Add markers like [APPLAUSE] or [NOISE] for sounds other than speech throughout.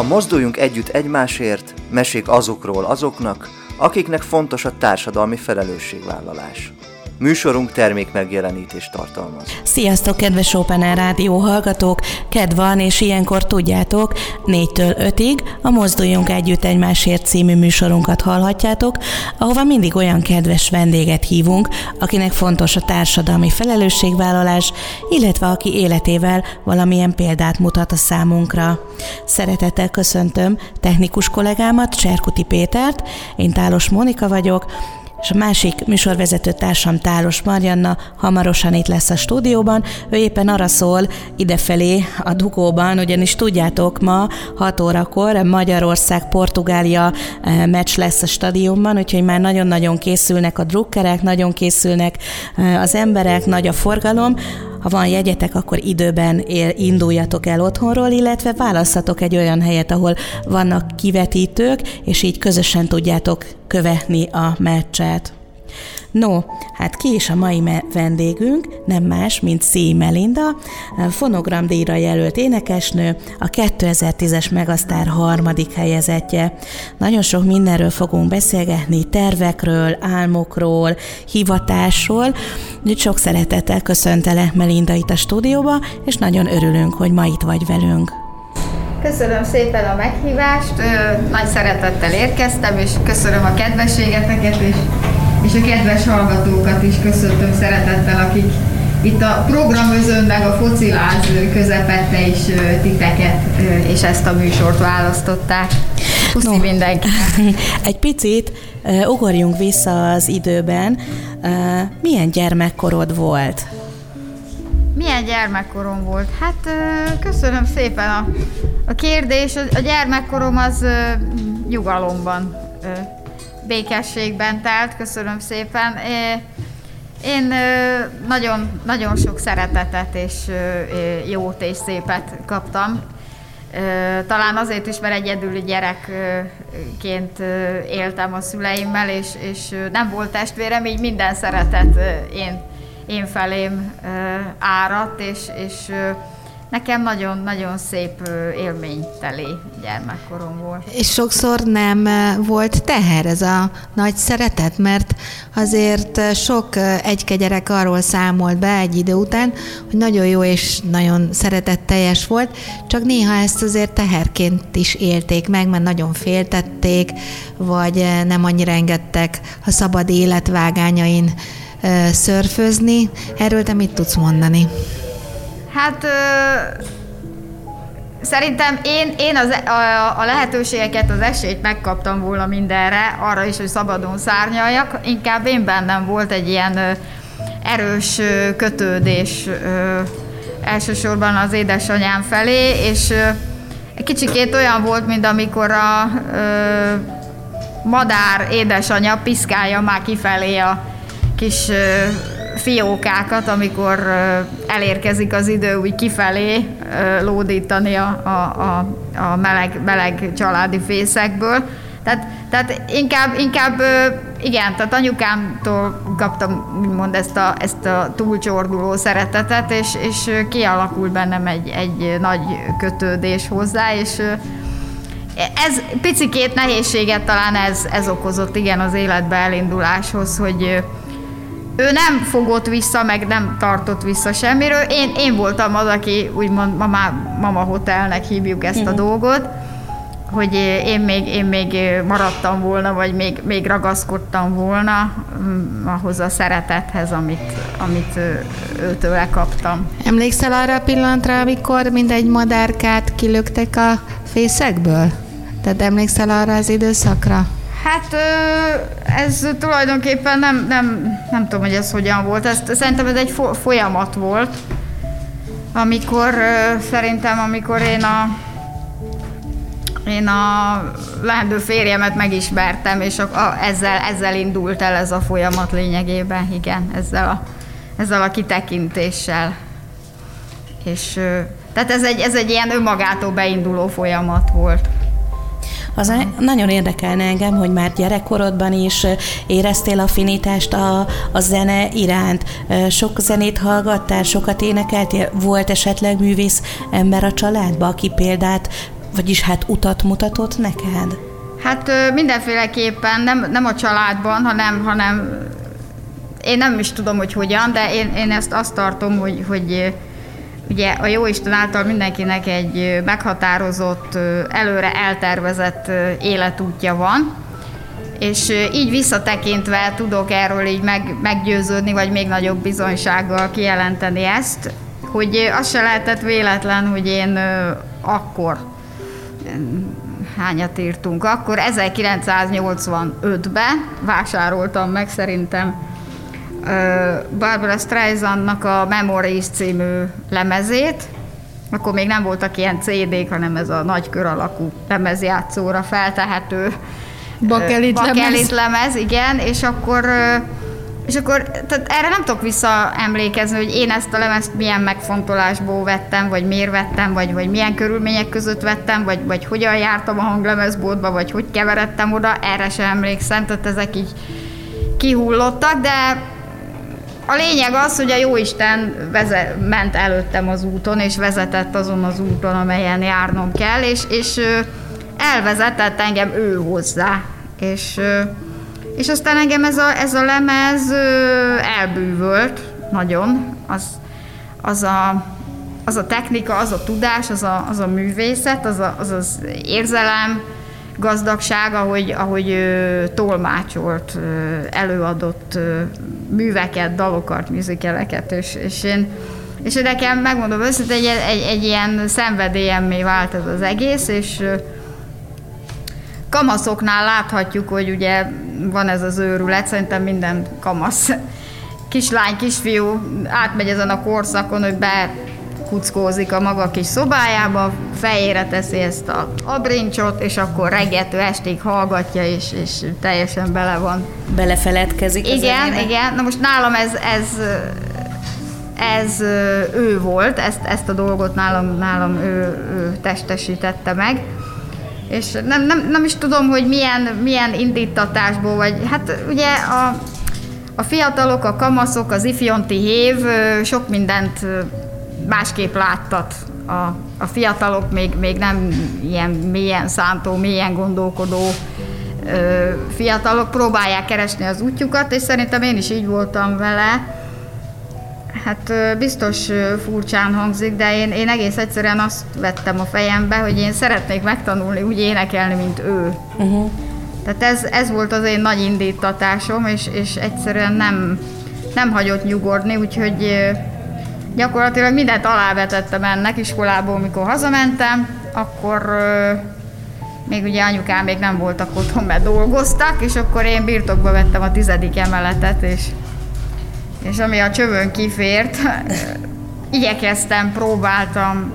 A Mozduljunk Együtt Egymásért mesék azokról azoknak, akiknek fontos a társadalmi felelősségvállalás. Műsorunk termék megjelenítést tartalmaz. Sziasztok, kedves Open Air Rádió hallgatók! Ked van, és ilyenkor tudjátok, 4-től 5-ig a Mozduljunk Együtt Egymásért című műsorunkat hallhatjátok, ahova mindig olyan kedves vendéget hívunk, akinek fontos a társadalmi felelősségvállalás, illetve aki életével valamilyen példát mutat a számunkra. Szeretettel köszöntöm technikus kollégámat, Cserkuti Pétert, én Tálos Mónika vagyok, és a másik műsorvezető társam Tálos Marianna hamarosan itt lesz a stúdióban. Ő éppen arra szól idefelé a dugóban, ugyanis tudjátok, ma 6 órakor Magyarország-Portugália eh, meccs lesz a stadionban, úgyhogy már nagyon-nagyon készülnek a drukkerek, nagyon készülnek eh, az emberek, nagy a forgalom. Ha van jegyetek, akkor időben él, induljatok el otthonról, illetve választhatok egy olyan helyet, ahol vannak kivetítők, és így közösen tudjátok követni a meccset. No, hát ki is a mai vendégünk, nem más, mint Szí Melinda, fonogramdíjra jelölt énekesnő, a 2010-es Megasztár harmadik helyezettje. Nagyon sok mindenről fogunk beszélgetni, tervekről, álmokról, hivatásról, úgyhogy sok szeretettel köszöntelek Melinda itt a stúdióba, és nagyon örülünk, hogy ma itt vagy velünk. Köszönöm szépen a meghívást, nagy szeretettel érkeztem, és köszönöm a kedvességeteket, és és a kedves hallgatókat is köszöntöm szeretettel, akik itt a programözön meg a fociláz közepette is titeket és ezt a műsort választották. Puszi no. mindenki. [LAUGHS] Egy picit uh, ugorjunk vissza az időben. Uh, milyen gyermekkorod volt? Milyen gyermekkorom volt? Hát uh, köszönöm szépen a, a kérdés. A gyermekkorom az nyugalomban békességben telt, köszönöm szépen. Én nagyon, nagyon sok szeretetet és jót és szépet kaptam. Talán azért is, mert egyedüli gyerekként éltem a szüleimmel, és, és nem volt testvérem, így minden szeretet én, én felém áradt, és, és Nekem nagyon-nagyon szép élményteli gyermekkorom volt. És sokszor nem volt teher ez a nagy szeretet, mert azért sok egyke gyerek arról számolt be egy idő után, hogy nagyon jó és nagyon szeretetteljes volt, csak néha ezt azért teherként is élték meg, mert nagyon féltették, vagy nem annyira engedtek a szabad életvágányain szörfözni. Erről te mit tudsz mondani? Hát ö, szerintem én, én az, a, a lehetőségeket, az esélyt megkaptam volna mindenre, arra is, hogy szabadon szárnyaljak. Inkább én bennem volt egy ilyen ö, erős ö, kötődés ö, elsősorban az édesanyám felé, és ö, egy kicsikét olyan volt, mint amikor a ö, madár édesanyja piszkálja már kifelé a kis ö, fiókákat, amikor elérkezik az idő úgy kifelé lódítani a, a, a, a meleg, meleg családi fészekből. Tehát, tehát inkább, inkább, igen, tehát anyukámtól kaptam úgymond ezt a, ezt a túlcsorduló szeretetet, és, és kialakult bennem egy, egy nagy kötődés hozzá, és ez picikét nehézséget talán ez, ez okozott, igen, az életbe elinduláshoz, hogy, ő nem fogott vissza, meg nem tartott vissza semmiről. Én, én voltam az, aki úgymond mama, mama hotelnek hívjuk ezt a mhm. dolgot, hogy én még, én még maradtam volna, vagy még, még ragaszkodtam volna mm, ahhoz a szeretethez, amit, amit őtől kaptam. Emlékszel arra a pillanatra, amikor mindegy madárkát kilöktek a fészekből? Tehát emlékszel arra az időszakra? Hát ez tulajdonképpen nem, nem, nem tudom, hogy ez hogyan volt. Ez, szerintem ez egy folyamat volt, amikor szerintem, amikor én a én a leendő férjemet megismertem, és a, a, ezzel, ezzel indult el ez a folyamat lényegében, igen, ezzel a, ezzel a kitekintéssel. És tehát ez egy, ez egy ilyen önmagától beinduló folyamat volt. Az nagyon érdekelne engem, hogy már gyerekkorodban is éreztél affinitást a, a zene iránt. Sok zenét hallgattál, sokat énekeltél? Volt esetleg művész ember a családba, aki példát vagyis hát utat mutatott neked? Hát mindenféleképpen, nem, nem a családban, hanem, hanem én nem is tudom, hogy hogyan, de én, én ezt azt tartom, hogy, hogy ugye a Jóisten által mindenkinek egy meghatározott, előre eltervezett életútja van, és így visszatekintve tudok erről így meg, meggyőződni, vagy még nagyobb bizonysággal kijelenteni ezt, hogy az se lehetett véletlen, hogy én akkor hányat írtunk, akkor 1985-ben vásároltam meg szerintem Barbara Streisandnak a Memories című lemezét, akkor még nem voltak ilyen CD-k, hanem ez a nagy kör alakú lemezjátszóra feltehető bakelit, bakelit lemez. lemez, igen, és akkor és akkor tehát erre nem tudok visszaemlékezni, hogy én ezt a lemezt milyen megfontolásból vettem, vagy miért vettem, vagy, vagy milyen körülmények között vettem, vagy, vagy hogyan jártam a hanglemezboltba, vagy hogy keveredtem oda, erre sem emlékszem, tehát ezek így kihullottak, de a lényeg az, hogy a Jóisten veze, ment előttem az úton, és vezetett azon az úton, amelyen járnom kell, és, és elvezetett engem ő hozzá. És, és aztán engem ez a, ez a lemez elbűvölt nagyon. Az, az, a, az a technika, az a tudás, az a, az a művészet, az, a, az az érzelem, gazdagság, ahogy, ahogy tolmácsolt, előadott műveket, dalokat, műzikeleket, és, és én és nekem megmondom őszintén, egy, egy, egy ilyen szenvedélyemmé vált ez az egész, és kamaszoknál láthatjuk, hogy ugye van ez az őrület, szerintem minden kamasz kislány, kisfiú átmegy ezen a korszakon, hogy be kuckózik a maga kis szobájába, fejére teszi ezt a abrincsot, és akkor reggeltől estig hallgatja, és, és teljesen bele van. Belefeledkezik Igen, igen. Na most nálam ez, ez, ez ő volt, ezt, ezt a dolgot nálam, nálam ő, ő testesítette meg. És nem, nem, nem is tudom, hogy milyen, milyen indítatásból, vagy hát ugye a, a fiatalok, a kamaszok, az ifjonti hév sok mindent másképp láttat. A, a fiatalok még, még nem ilyen mélyen szántó, mélyen gondolkodó ö, fiatalok próbálják keresni az útjukat, és szerintem én is így voltam vele. Hát biztos furcsán hangzik, de én, én egész egyszerűen azt vettem a fejembe, hogy én szeretnék megtanulni úgy énekelni, mint ő. Uh-huh. Tehát ez, ez volt az én nagy indítatásom, és, és egyszerűen nem, nem hagyott nyugodni, úgyhogy gyakorlatilag mindent alávetettem ennek iskolából, mikor hazamentem, akkor még ugye anyukám még nem voltak otthon, mert dolgoztak, és akkor én birtokba vettem a tizedik emeletet, és, és ami a csövön kifért, igyekeztem, próbáltam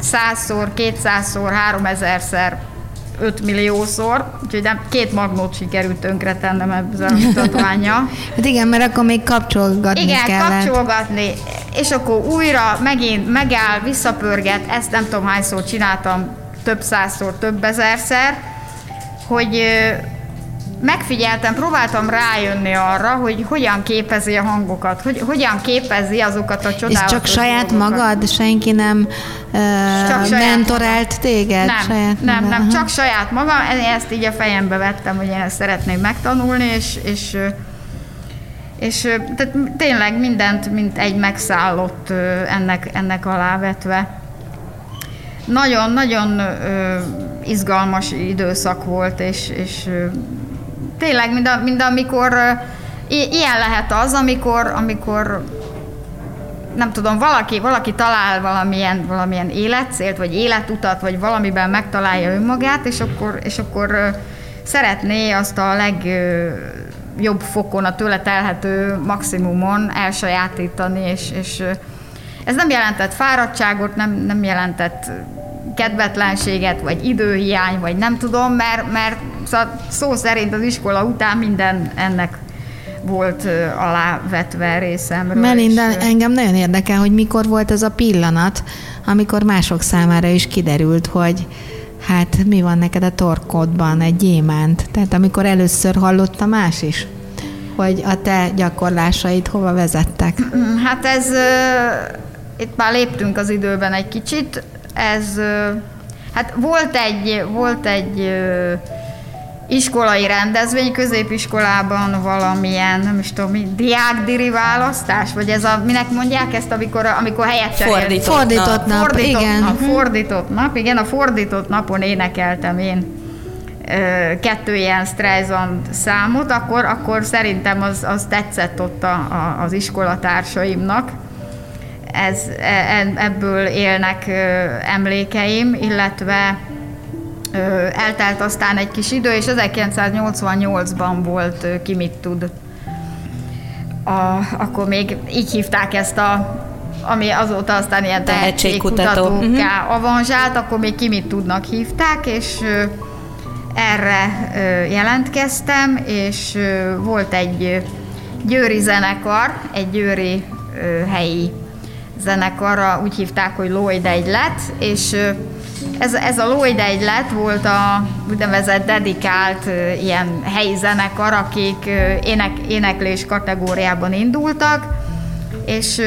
százszor, kétszázszor, háromezerszer 5 milliószor, úgyhogy nem, két magnót sikerült tönkretennem ezzel a mutatványa. [LAUGHS] hát igen, mert akkor még kapcsolgatni igen, kellett. kapcsolgatni, és akkor újra megint megáll, visszapörget, ezt nem tudom hányszor csináltam, több százszor, több ezerszer, hogy megfigyeltem, próbáltam rájönni arra, hogy hogyan képezi a hangokat, hogy hogyan képezi azokat a csodálatos És csak saját dolgokat. magad? Senki nem uh, mentorált téged? Nem, saját nem, magad. nem, csak saját magam. Ezt így a fejembe vettem, hogy én ezt szeretném megtanulni, és, és és tehát tényleg mindent, mint egy megszállott ennek, ennek alávetve. Nagyon-nagyon izgalmas időszak volt, és, és tényleg, mind, a, mind amikor ilyen lehet az, amikor, amikor nem tudom, valaki, valaki talál valamilyen, valamilyen életcélt, vagy életutat, vagy valamiben megtalálja önmagát, és akkor, és akkor szeretné azt a legjobb fokon, a tőle telhető maximumon elsajátítani, és, és ez nem jelentett fáradtságot, nem, nem jelentett kedvetlenséget, vagy időhiány, vagy nem tudom, mert, mert szó szerint az iskola után minden ennek volt alávetve részemről. Melinda, és, engem nagyon érdekel, hogy mikor volt ez a pillanat, amikor mások számára is kiderült, hogy hát mi van neked a torkodban, egy gyémánt. Tehát amikor először hallotta más is, hogy a te gyakorlásaid hova vezettek? Hát ez, itt már léptünk az időben egy kicsit, ez Hát volt egy, volt egy iskolai rendezvény, középiskolában valamilyen, nem is tudom, mi, diákdiri választás, vagy ez a, minek mondják ezt, amikor, amikor helyet cserél? Fordított, Fordított nap, fordított igen. Nap, Mhm. fordított nap, igen, a fordított napon énekeltem én kettő ilyen Streisand számot, akkor, akkor szerintem az, az tetszett ott a, a, az iskolatársaimnak. Ez, e- ebből élnek emlékeim, illetve eltelt aztán egy kis idő, és 1988-ban volt Ki mit tud. A, akkor még így hívták ezt a ami azóta aztán ilyen Tehetségkutató. tehetségkutatókká avanzsált, akkor még ki mit tudnak hívták, és erre jelentkeztem, és volt egy győri zenekar, egy győri helyi zenekarra, úgy hívták, hogy Lloyd Egylet, és ö, ez, ez a Lloyd Egylet volt a úgynevezett dedikált ilyen helyi zenekar, akik ének, éneklés kategóriában indultak, és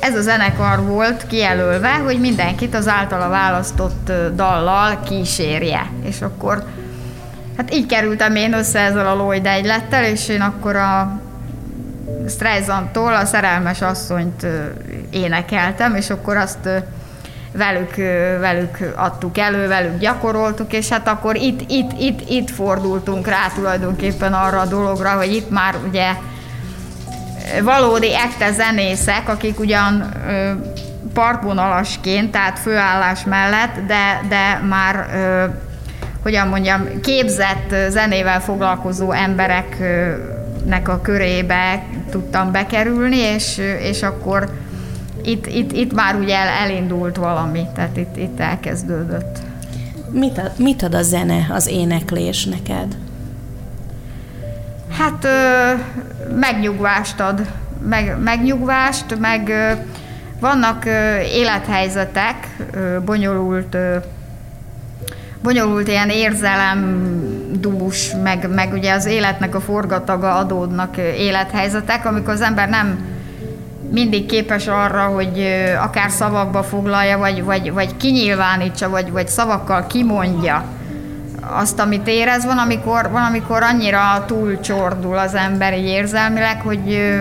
ez a zenekar volt kijelölve, hogy mindenkit az általa választott dallal kísérje. És akkor hát így kerültem én össze ezzel a Lloyd egylettel, és én akkor a Streisandtól a szerelmes asszonyt énekeltem, és akkor azt velük, velük adtuk elő, velük gyakoroltuk, és hát akkor itt, itt, itt, itt fordultunk rá tulajdonképpen arra a dologra, hogy itt már ugye valódi ekte zenészek, akik ugyan partvonalasként, tehát főállás mellett, de, de már, hogyan mondjam, képzett zenével foglalkozó embereknek a körébe tudtam bekerülni, és, és akkor itt, itt, itt már ugye el, elindult valami, tehát itt, itt elkezdődött. Mit ad, mit ad a zene, az éneklés neked? Hát ö, megnyugvást ad, meg, megnyugvást, meg ö, vannak ö, élethelyzetek, ö, bonyolult, ö, bonyolult ilyen érzelemdús, meg, meg ugye az életnek a forgataga adódnak élethelyzetek, amikor az ember nem mindig képes arra, hogy akár szavakba foglalja, vagy, vagy, vagy kinyilvánítsa, vagy, vagy szavakkal kimondja azt, amit érez. Van, amikor, van, amikor annyira túlcsordul az ember így érzelmileg, hogy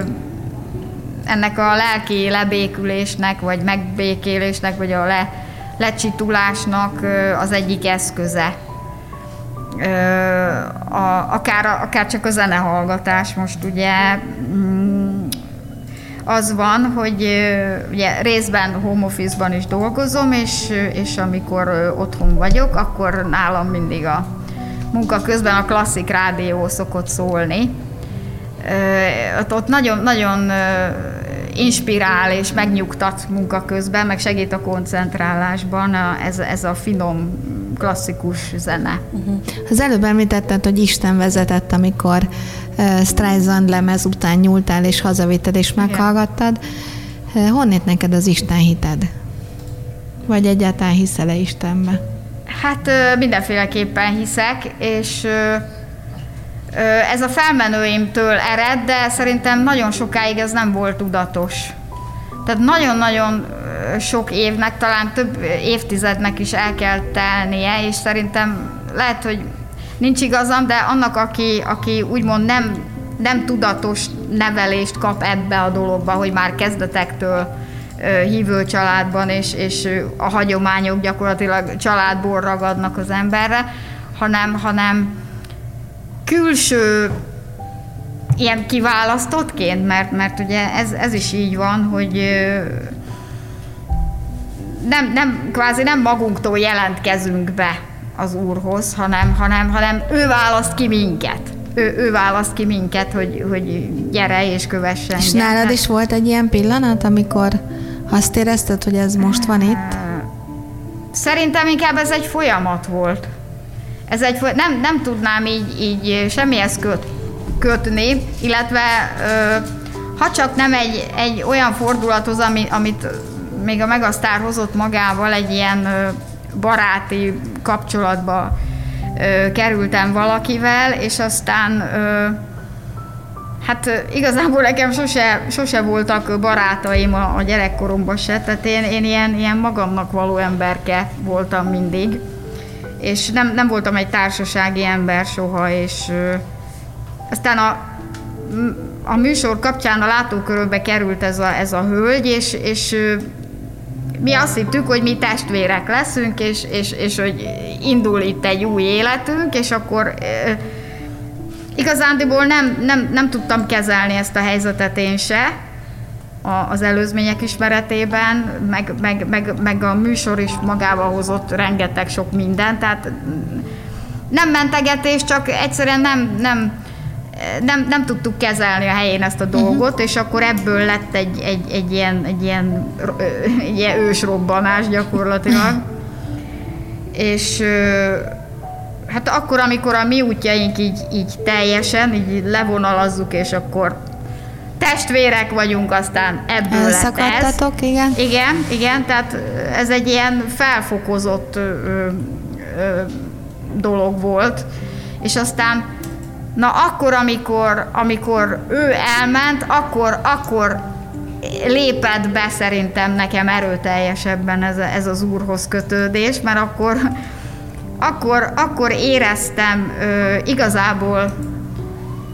ennek a lelki lebékülésnek, vagy megbékélésnek, vagy a le, lecsitulásnak az egyik eszköze. A, akár, akár csak a zenehallgatás most ugye az van, hogy ugye részben home office-ban is dolgozom, és, és amikor otthon vagyok, akkor nálam mindig a munka közben a klasszik rádió szokott szólni. Ott, ott nagyon, nagyon inspirál és megnyugtat munka közben, meg segít a koncentrálásban ez, ez a finom, klasszikus zene. Az előbb említetted, hogy Isten vezetett, amikor uh, Streisand lemez után nyúltál és hazavitted és meghallgattad. Uh, honnét neked az Isten hited? Vagy egyáltalán hiszel-e Istenbe? Hát ö, mindenféleképpen hiszek, és ö, ez a felmenőimtől ered, de szerintem nagyon sokáig ez nem volt tudatos. Tehát nagyon-nagyon sok évnek, talán több évtizednek is el kell telnie, és szerintem lehet, hogy nincs igazam, de annak, aki, aki úgymond nem, nem tudatos nevelést kap ebbe a dologba, hogy már kezdetektől hívő családban, és, és a hagyományok gyakorlatilag családból ragadnak az emberre, hanem, hanem külső ilyen kiválasztottként, mert, mert ugye ez, ez is így van, hogy nem, nem, kvázi nem magunktól jelentkezünk be az Úrhoz, hanem, hanem, hanem ő választ ki minket. Ő, ő választ ki minket, hogy, hogy gyere és kövessen. És engem. nálad is volt egy ilyen pillanat, amikor azt érezted, hogy ez most van itt? Szerintem inkább ez egy folyamat volt. Ez egy, nem, nem tudnám így, így semmihez köt, kötni, illetve ö, ha csak nem egy, egy olyan fordulathoz, ami, amit még a Megasztár hozott magával, egy ilyen baráti kapcsolatba kerültem valakivel, és aztán Hát igazából nekem sose, sose voltak barátaim a, a gyerekkoromban se, tehát én, én ilyen, ilyen magamnak való emberke voltam mindig. és nem, nem voltam egy társasági ember soha, és aztán a, a műsor kapcsán a látókörökbe került ez a, ez a hölgy, és, és mi azt hittük, hogy mi testvérek leszünk, és, és, és hogy indul itt egy új életünk, és akkor igazándiból nem, nem, nem tudtam kezelni ezt a helyzetet én se, az előzmények ismeretében, meg, meg, meg, meg a műsor is magába hozott rengeteg sok mindent, tehát nem mentegetés, csak egyszerűen nem, nem, nem, nem tudtuk kezelni a helyén ezt a mhm. dolgot, uh-huh. és akkor ebből lett egy, egy, egy, ilyen, egy, ilyen, egy ilyen ősrobbanás gyakorlatilag. és hát akkor, amikor a mi útjaink így, így teljesen, így levonalazzuk, és akkor testvérek vagyunk, aztán ebből lett ez. igen. Igen, igen, tehát ez egy ilyen felfokozott ö, ö, dolog volt, és aztán na akkor, amikor, amikor ő elment, akkor, akkor lépett be szerintem nekem erőteljesebben ez, ez az úrhoz kötődés, mert akkor, akkor, akkor éreztem ö, igazából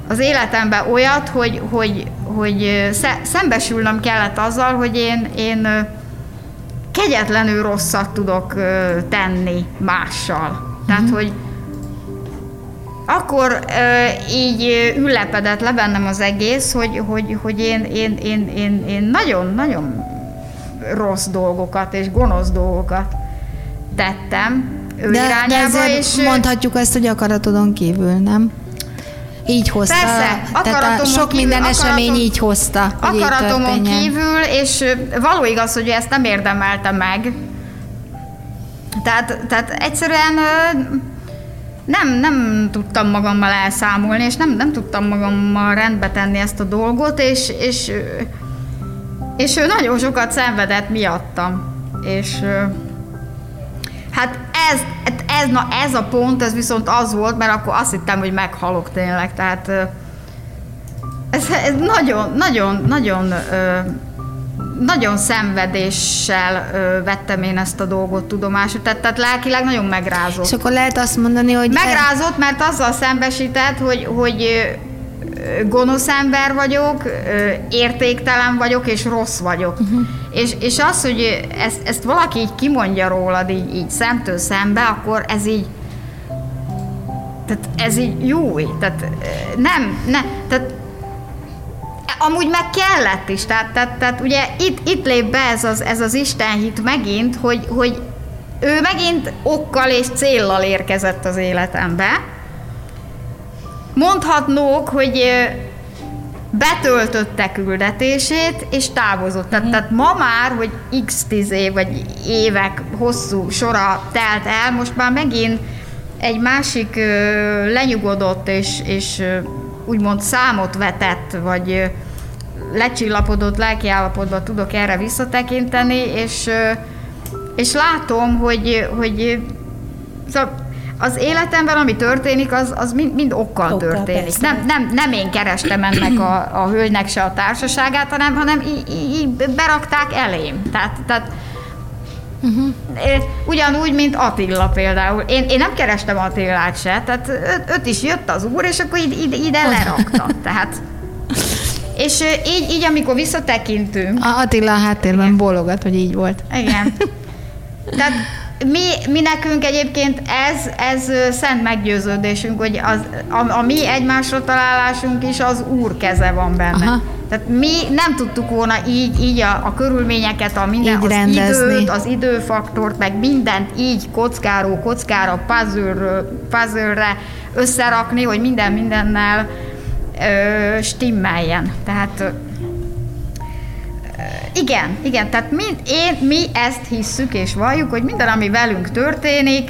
az életemben olyat, hogy, hogy, hogy szembesülnöm kellett azzal, hogy én, én kegyetlenül rosszat tudok tenni mással. Tehát, mm-hmm. hogy akkor így üllepedett le bennem az egész, hogy, hogy, hogy én, én, én, én, én nagyon, nagyon rossz dolgokat és gonosz dolgokat tettem ő de, irányába. De és mondhatjuk ezt, hogy akaratodon kívül, nem? így hozta. Persze, tehát a sok kívül, minden akaratom, esemény így hozta. Akaratomon kívül, és való igaz, hogy ezt nem érdemelte meg. Tehát, tehát egyszerűen nem, nem tudtam magammal elszámolni, és nem, nem tudtam magammal rendbe tenni ezt a dolgot, és, és, és ő nagyon sokat szenvedett miattam. És hát ez, ez, na ez a pont, ez viszont az volt, mert akkor azt hittem, hogy meghalok tényleg, tehát ez, ez nagyon, nagyon, nagyon, nagyon szenvedéssel vettem én ezt a dolgot tudomásul, tehát, tehát lelkileg nagyon megrázott. És akkor lehet azt mondani, hogy... Megrázott, mert azzal szembesített, hogy, hogy gonosz ember vagyok, értéktelen vagyok, és rossz vagyok. Uh-huh. És, és az, hogy ezt, ezt valaki így kimondja rólad, így, így szemtől szembe, akkor ez így tehát ez így jó, tehát nem, nem, tehát amúgy meg kellett is, tehát, tehát, tehát ugye itt, itt lép be ez az, ez az Istenhit megint, hogy, hogy ő megint okkal és céllal érkezett az életembe, Mondhatnók, hogy betöltötte küldetését, és távozott. Tehát, tehát ma már, hogy x tíz év, vagy évek hosszú sora telt el, most már megint egy másik ö, lenyugodott, és, és ö, úgymond számot vetett, vagy lecsillapodott lelkiállapotban tudok erre visszatekinteni, és, és látom, hogy, hogy az életemben, ami történik, az, az mind, mind okkal, okkal történik. Nem, nem, nem én kerestem ennek a, a hölgynek se a társaságát, hanem, hanem így, így berakták elém. Tehát, tehát Uh-huh. Ugyanúgy, mint Attila például. Én, én nem kerestem Attilát se, tehát öt is jött az úr, és akkor ide, ide [LAUGHS] lerakta. Tehát, és így, így, amikor visszatekintünk... A Attila a háttérben igen. bólogat, hogy így volt. Igen. Tehát mi, mi nekünk egyébként ez, ez szent meggyőződésünk, hogy az, a, a mi egymásra találásunk is az Úr keze van benne. Aha. Tehát mi nem tudtuk volna így, így a, a körülményeket, a minden, így az rendezni. időt, az időfaktort, meg mindent így kockáról kockára, puzzle-re összerakni, hogy minden mindennel ö, stimmeljen. Tehát igen, igen, tehát mi, én, mi ezt hisszük és valljuk, hogy minden, ami velünk történik,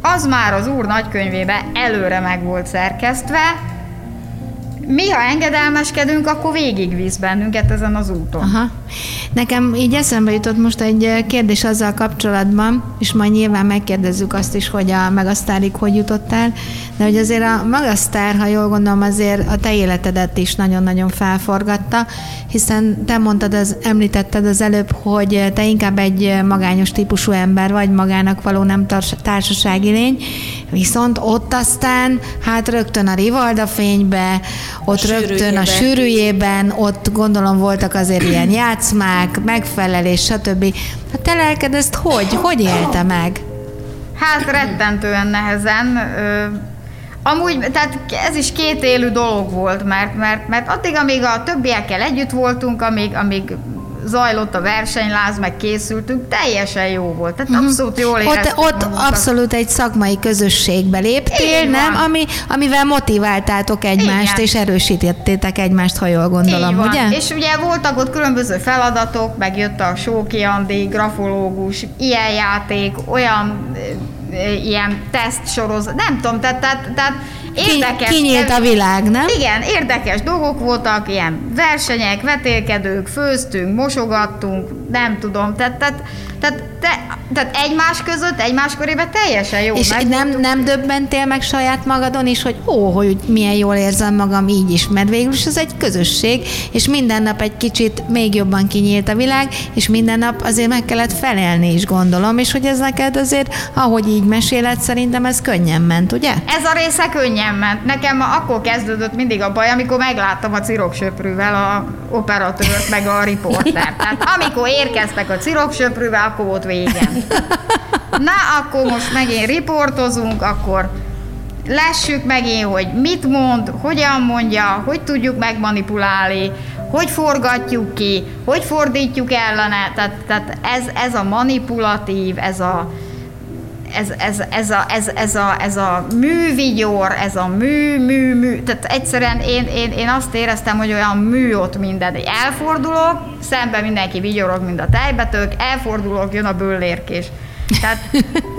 az már az Úr nagykönyvébe előre meg volt szerkesztve, mi, ha engedelmeskedünk, akkor végigvisz bennünket ezen az úton. Aha. Nekem így eszembe jutott most egy kérdés azzal kapcsolatban, és majd nyilván megkérdezzük azt is, hogy a Megasztárig hogy jutottál, de hogy azért a Megasztár, ha jól gondolom, azért a te életedet is nagyon-nagyon felforgatta, hiszen te mondtad, az, említetted az előbb, hogy te inkább egy magányos típusú ember vagy, magának való nem társasági lény, viszont ott aztán hát rögtön a Rivalda fénybe, ott a rögtön a sűrűjében, ott gondolom voltak azért ilyen [CLEARS THROAT] játszmák, megfelelés, stb. A te lelked ezt hogy? Hogy élte meg? Hát rettentően nehezen. Amúgy, tehát ez is két élő dolog volt, mert, mert, mert addig, amíg a többiekkel együtt voltunk, amíg, amíg zajlott a versenyláz, meg készültünk, teljesen jó volt. Tehát uh-huh. abszolút jól éreztük Ott, ott abszolút egy szakmai közösségbe léptél, Igen. nem? Ami, amivel motiváltátok egymást, Igen. és erősítettétek egymást, ha jól gondolom, Igen. ugye? És ugye voltak ott különböző feladatok, meg jött a Sóki Andi, grafológus, ilyen játék, olyan ilyen teszt sorozat, nem tudom, tehát, tehát, tehát érdekes. Kinyílt a világ, nem? Igen, érdekes dolgok voltak, ilyen versenyek, vetélkedők, főztünk, mosogattunk, nem tudom, tehát, tehát, tehát, te, tehát egymás között, egymás körében teljesen jó. És nem, nem döbbentél meg saját magadon is, hogy ó, hogy milyen jól érzem magam így is, mert végül is ez egy közösség, és minden nap egy kicsit még jobban kinyílt a világ, és minden nap azért meg kellett felelni is, gondolom, és hogy ez neked azért, ahogy így meséled, szerintem ez könnyen ment, ugye? Ez a része könnyen ment. Nekem akkor kezdődött mindig a baj, amikor megláttam a ciroksöprűvel a operatőrt, meg a riportert. [LAUGHS] Tehát amikor érkeztek a ciroksöprűvel, akkor volt vége. Na, akkor most megint riportozunk, akkor lessük megint, hogy mit mond, hogyan mondja, hogy tudjuk megmanipulálni, hogy forgatjuk ki, hogy fordítjuk ellene. Tehát, tehát ez, ez a manipulatív, ez a, ez, ez, ez, a, ez, ez, a, ez a művigyor, ez a mű, mű, mű, tehát egyszerűen én, én, én azt éreztem, hogy olyan mű ott minden, elfordulok, szemben mindenki vigyorog, mint a tejbetők, elfordulok, jön a bőlérkés. Tehát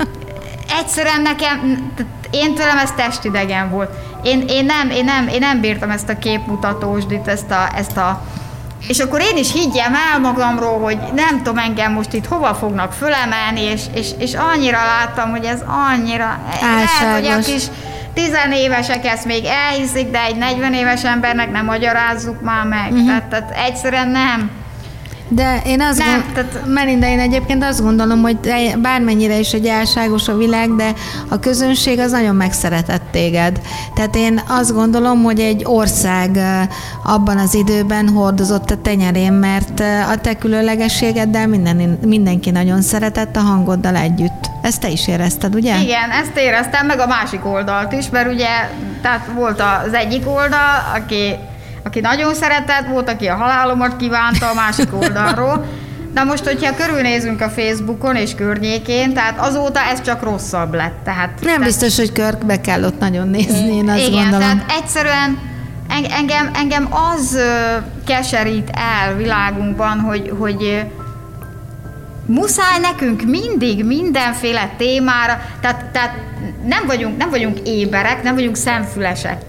[LAUGHS] egyszerűen nekem, én tőlem ez testidegen volt. Én, én, nem, én, nem, én nem bírtam ezt a képmutatósdit, ezt a, ezt a és akkor én is higgyem el magamról, hogy nem tudom engem most itt hova fognak fölemelni, és, és, és annyira láttam, hogy ez annyira... Álságos. Lehet, hogy a kis tizenévesek ezt még elhiszik, de egy 40 éves embernek nem magyarázzuk már meg. Uh-huh. Tehát, tehát egyszerűen nem. De én azt nem, gond... tehát... Melinda, én egyébként azt gondolom, hogy bármennyire is egy álságos a világ, de a közönség az nagyon megszeretett téged. Tehát én azt gondolom, hogy egy ország abban az időben hordozott a tenyerén, mert a te különlegességeddel minden, mindenki nagyon szeretett a hangoddal együtt. Ezt te is érezted, ugye? Igen, ezt éreztem, meg a másik oldalt is, mert ugye tehát volt az egyik oldal, aki aki nagyon szeretett, volt, aki a halálomat kívánta a másik oldalról. De most, hogyha körülnézünk a Facebookon és környékén, tehát azóta ez csak rosszabb lett. Tehát, Nem tehát, biztos, hogy körbe kell ott nagyon nézni, én azt igen, gondolom. tehát egyszerűen engem, engem az keserít el világunkban, hogy, hogy muszáj nekünk mindig mindenféle témára, tehát, tehát nem, vagyunk, nem vagyunk éberek, nem vagyunk szemfülesek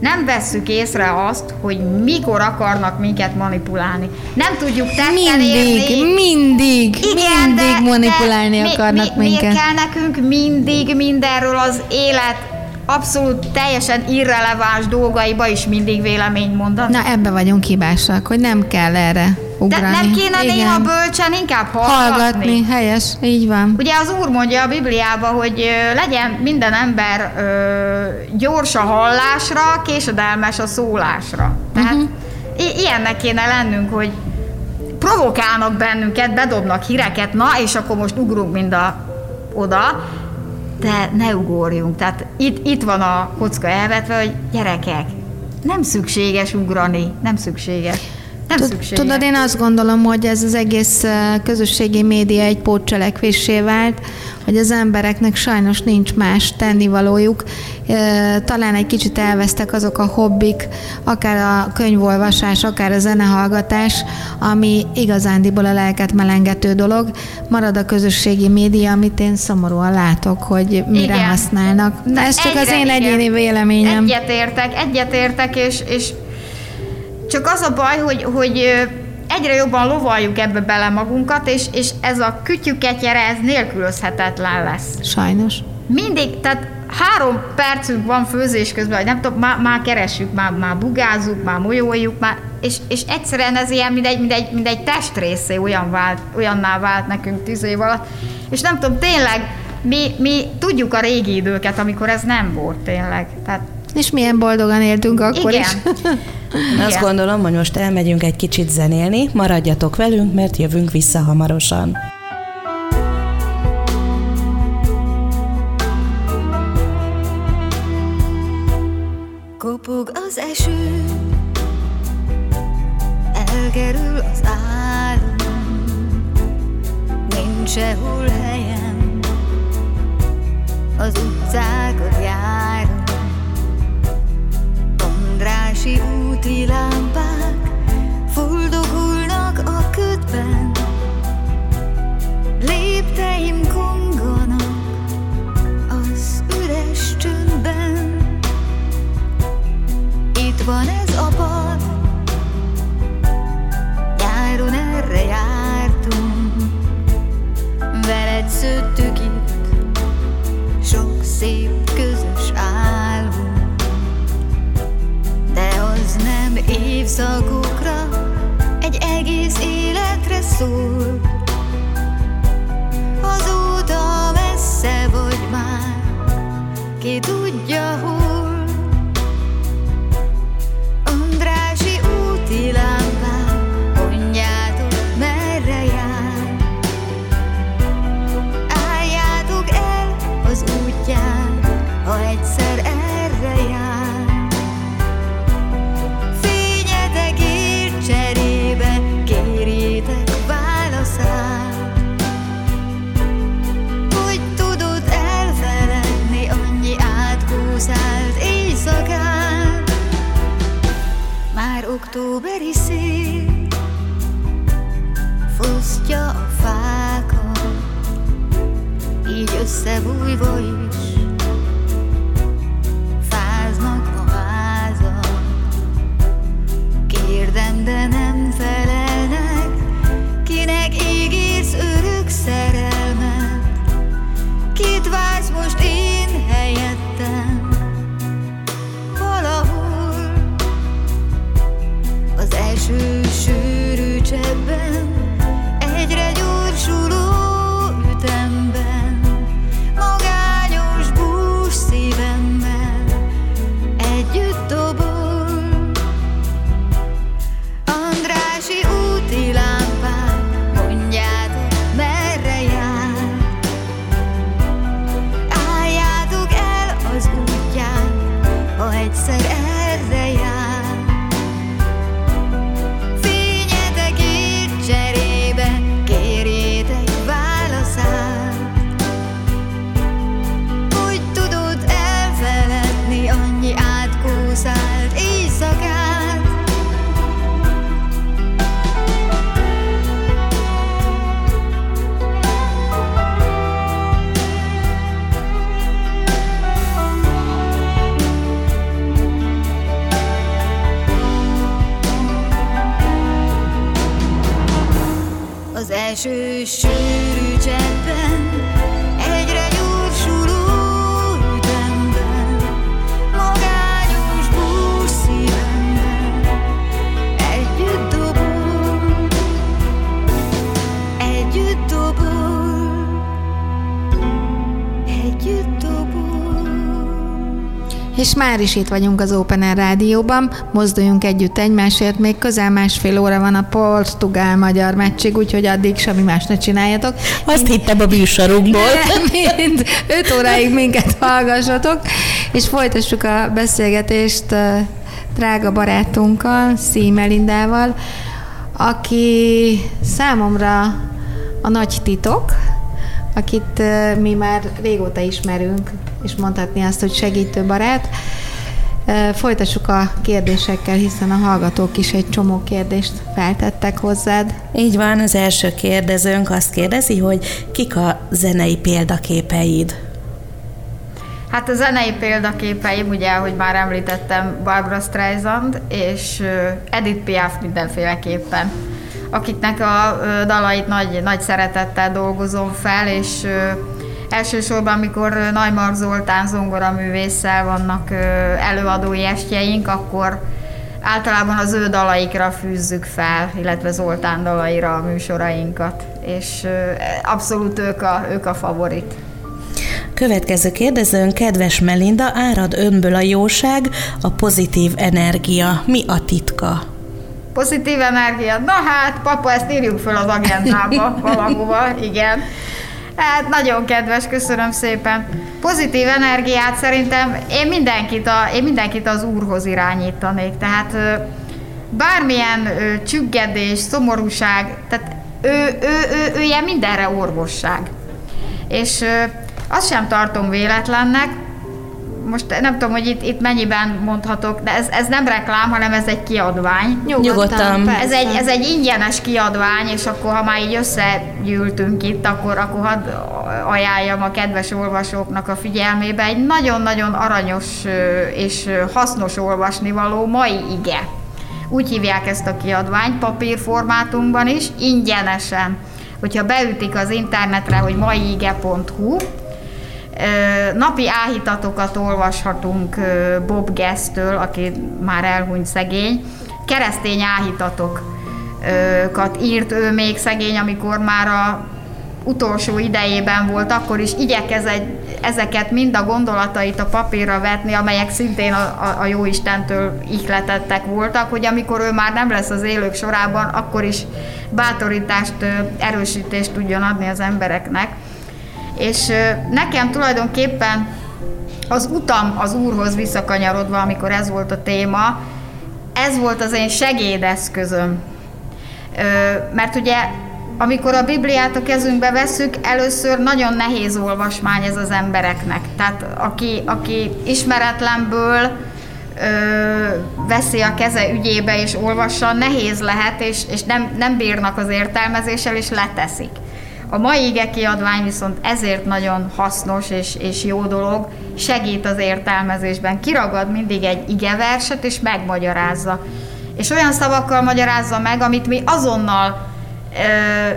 nem vesszük észre azt, hogy mikor akarnak minket manipulálni. Nem tudjuk tetten mindig, érni. Mindig, Igen, mindig de, manipulálni de akarnak mi, minket. Miért kell nekünk mindig mindenről az élet abszolút teljesen irreleváns dolgaiba is mindig véleményt mondani? Na ebbe vagyunk hibásak, hogy nem kell erre ugrani. De nem kéne Igen. néha bölcsen inkább hallgatni. Hallgatni, helyes, így van. Ugye az Úr mondja a Bibliában, hogy legyen minden ember ö, gyors a hallásra, késedelmes a szólásra. Tehát uh-huh. ilyennek kéne lennünk, hogy provokálnak bennünket, bedobnak híreket, na és akkor most ugrunk mind a, oda, de ne ugorjunk. Tehát itt, itt van a kocka elvetve, hogy gyerekek, nem szükséges ugrani, nem szükséges. Nem szükséges. Tudod, én azt gondolom, hogy ez az egész közösségi média egy pótcselekvésé vált, hogy az embereknek sajnos nincs más tennivalójuk. Talán egy kicsit elvesztek azok a hobbik, akár a könyvolvasás, akár a zenehallgatás, ami igazándiból a lelket melengető dolog. Marad a közösségi média, amit én szomorúan látok, hogy mire igen. használnak. Na, ez csak egyre, az én egyéni véleményem. Egyetértek, egyetértek, és, és csak az a baj, hogy, hogy egyre jobban lovaljuk ebbe bele magunkat, és, és ez a kütyüketyere, ez nélkülözhetetlen lesz. Sajnos. Mindig, tehát három percünk van főzés közben, hogy nem tudom, már, már keressük, már, már bugázunk, már molyoljuk, már, és, és egyszerűen ez ilyen, mint egy, mint egy, mint egy testrészé olyan vált, olyanná vált nekünk tíz év alatt, és nem tudom, tényleg, mi, mi tudjuk a régi időket, amikor ez nem volt tényleg. Tehát és milyen boldogan éltünk akkor igen. is. Én [LAUGHS] azt gondolom, hogy most elmegyünk egy kicsit zenélni, maradjatok velünk, mert jövünk vissza hamarosan. Kopog az eső, elkerül az álom, nincs sehol helyem, az utcákat járom, Kỳ. so Az első sűrű cseppben És már is itt vagyunk az Open Air Rádióban, mozduljunk együtt egymásért, még közel másfél óra van a portugál-magyar meccsig, úgyhogy addig semmi más ne csináljatok. Azt hittem a műsorunkból. Nem, mint 5 óráig minket hallgassatok, és folytassuk a beszélgetést drága barátunkkal, Szímelindával, aki számomra a nagy titok, akit mi már régóta ismerünk, és mondhatni azt, hogy segítő barát. Folytassuk a kérdésekkel, hiszen a hallgatók is egy csomó kérdést feltettek hozzád. Így van, az első kérdezőnk azt kérdezi, hogy kik a zenei példaképeid? Hát a zenei példaképeim, ugye, ahogy már említettem, Barbara Streisand és Edith Piaf mindenféleképpen, akiknek a dalait nagy, nagy szeretettel dolgozom fel, és elsősorban, amikor Najmar Zoltán zongoraművésszel vannak előadói estjeink, akkor általában az ő dalaikra fűzzük fel, illetve Zoltán dalaira a műsorainkat, és abszolút ők a, ők a favorit. Következő kérdezőn, kedves Melinda, árad önből a jóság, a pozitív energia. Mi a titka? Pozitív energia. Na hát, papa, ezt írjuk föl az agendába [LAUGHS] valahova, igen. Hát nagyon kedves, köszönöm szépen. Pozitív energiát szerintem én mindenkit, a, én mindenkit az úrhoz irányítanék. Tehát bármilyen csüggedés, szomorúság, tehát ő, ő, ő, ő, ő ilyen mindenre orvosság. És azt sem tartom véletlennek, most nem tudom, hogy itt, itt mennyiben mondhatok, de ez, ez nem reklám, hanem ez egy kiadvány. Nyugodtan. Ez egy, ez egy ingyenes kiadvány, és akkor, ha már így összegyűltünk itt, akkor, akkor hadd ajánljam a kedves olvasóknak a figyelmébe egy nagyon-nagyon aranyos és hasznos olvasnivaló mai ige. Úgy hívják ezt a kiadványt, papírformátumban is, ingyenesen. Hogyha beütik az internetre, hogy maiige.hu, Napi áhítatokat olvashatunk Bob Gesztől, aki már elhunyt szegény. Keresztény áhítatokat írt ő még szegény, amikor már a utolsó idejében volt, akkor is igyekezett ezeket mind a gondolatait a papírra vetni, amelyek szintén a, a, a Jóistentől ihletettek voltak, hogy amikor ő már nem lesz az élők sorában, akkor is bátorítást, erősítést tudjon adni az embereknek. És nekem tulajdonképpen az utam az Úrhoz visszakanyarodva, amikor ez volt a téma, ez volt az én segédeszközöm. Mert ugye amikor a Bibliát a kezünkbe veszük, először nagyon nehéz olvasmány ez az embereknek. Tehát aki, aki ismeretlenből ö, veszi a keze ügyébe és olvassa, nehéz lehet, és, és nem, nem bírnak az értelmezéssel, és leteszik. A mai ige kiadvány viszont ezért nagyon hasznos és, és jó dolog, segít az értelmezésben. Kiragad mindig egy igeverset és megmagyarázza. És olyan szavakkal magyarázza meg, amit mi azonnal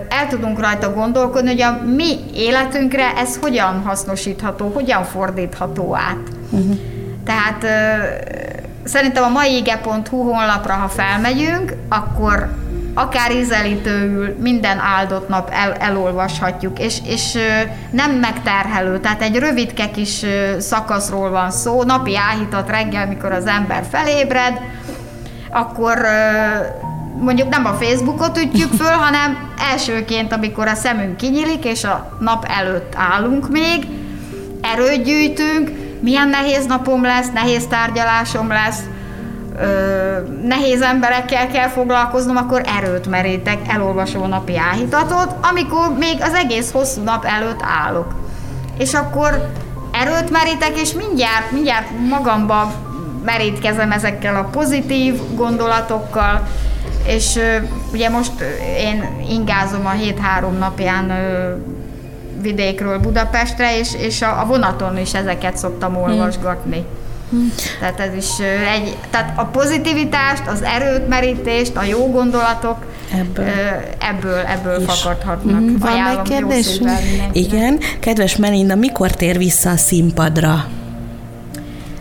el tudunk rajta gondolkodni, hogy a mi életünkre ez hogyan hasznosítható, hogyan fordítható át. Uh-huh. Tehát szerintem a maiige.hu honlapra, ha felmegyünk, akkor akár ízelítőül minden áldott nap el, elolvashatjuk, és, és nem megterhelő, tehát egy rövidke kis szakaszról van szó, napi áhítat reggel, mikor az ember felébred, akkor mondjuk nem a Facebookot ütjük föl, [LAUGHS] hanem elsőként, amikor a szemünk kinyílik, és a nap előtt állunk még, erőt gyűjtünk, milyen nehéz napom lesz, nehéz tárgyalásom lesz, ö, nehéz emberekkel kell foglalkoznom, akkor erőt merítek, elolvasom a napi áhítatot, amikor még az egész hosszú nap előtt állok. És akkor erőt merítek, és mindjárt, mindjárt magamba merítkezem ezekkel a pozitív gondolatokkal, és ö, ugye most én ingázom a hét három napján ö, vidékről Budapestre, és, és a, a vonaton is ezeket szoktam olvasgatni. Hmm. Tehát ez is egy, tehát a pozitivitást, az erőt, merítést, a jó gondolatok ebből, ebből, ebből fakadhatnak. Mm, van egy kérdés? Igen. Kedves Melinda, mikor tér vissza a színpadra?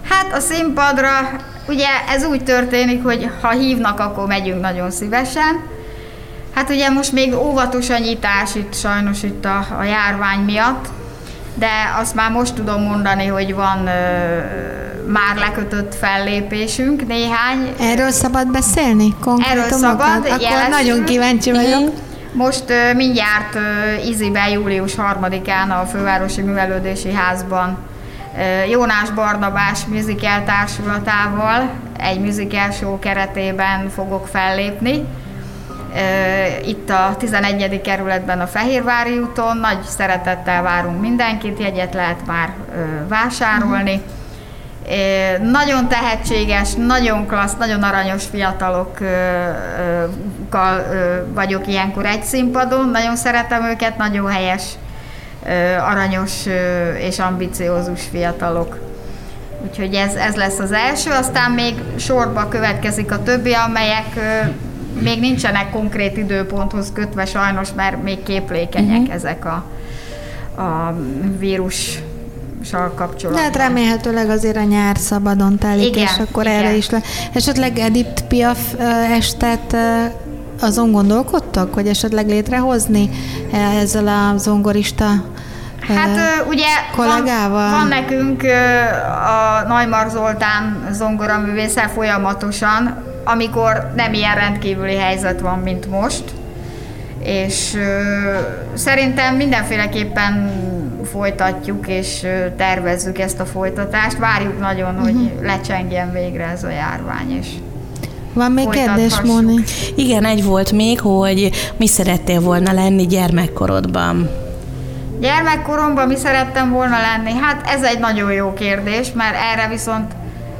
Hát a színpadra, ugye ez úgy történik, hogy ha hívnak, akkor megyünk nagyon szívesen. Hát ugye most még óvatos a nyitás itt sajnos itt a, a járvány miatt, de azt már most tudom mondani, hogy van ö, már lekötött fellépésünk néhány. Erről szabad beszélni? Erről szabad, Akkor jeleztünk. nagyon kíváncsi vagyok. Mm. Most uh, mindjárt uh, Izibe július 3-án a Fővárosi Művelődési Házban uh, Jónás Barnabás musical társulatával egy musical show keretében fogok fellépni. Itt a 11. kerületben a Fehérvári úton, nagy szeretettel várunk mindenkit, jegyet lehet már vásárolni. Nagyon tehetséges, nagyon klassz, nagyon aranyos fiatalokkal vagyok ilyenkor egy színpadon, nagyon szeretem őket, nagyon helyes aranyos és ambiciózus fiatalok. Úgyhogy ez, ez lesz az első, aztán még sorba következik a többi, amelyek még nincsenek konkrét időponthoz kötve sajnos, mert még képlékenyek uh-huh. ezek a, a vírus kapcsolatban. De hát remélhetőleg azért a nyár szabadon telik, igen, és akkor igen. erre is le. Esetleg Edith Piaf estet azon gondolkodtak, hogy esetleg létrehozni ezzel a zongorista Hát ugye kollégával? Van, van nekünk a Najmar Zoltán zongoraművésszel folyamatosan, amikor nem ilyen rendkívüli helyzet van, mint most. És szerintem mindenféleképpen folytatjuk és tervezzük ezt a folytatást. Várjuk nagyon, hogy mhm. lecsengjen végre ez a járvány, és van még kérdés, Móni? Igen, egy volt még, hogy mi szerettél volna lenni gyermekkorodban? Gyermekkoromban mi szerettem volna lenni? Hát ez egy nagyon jó kérdés, mert erre viszont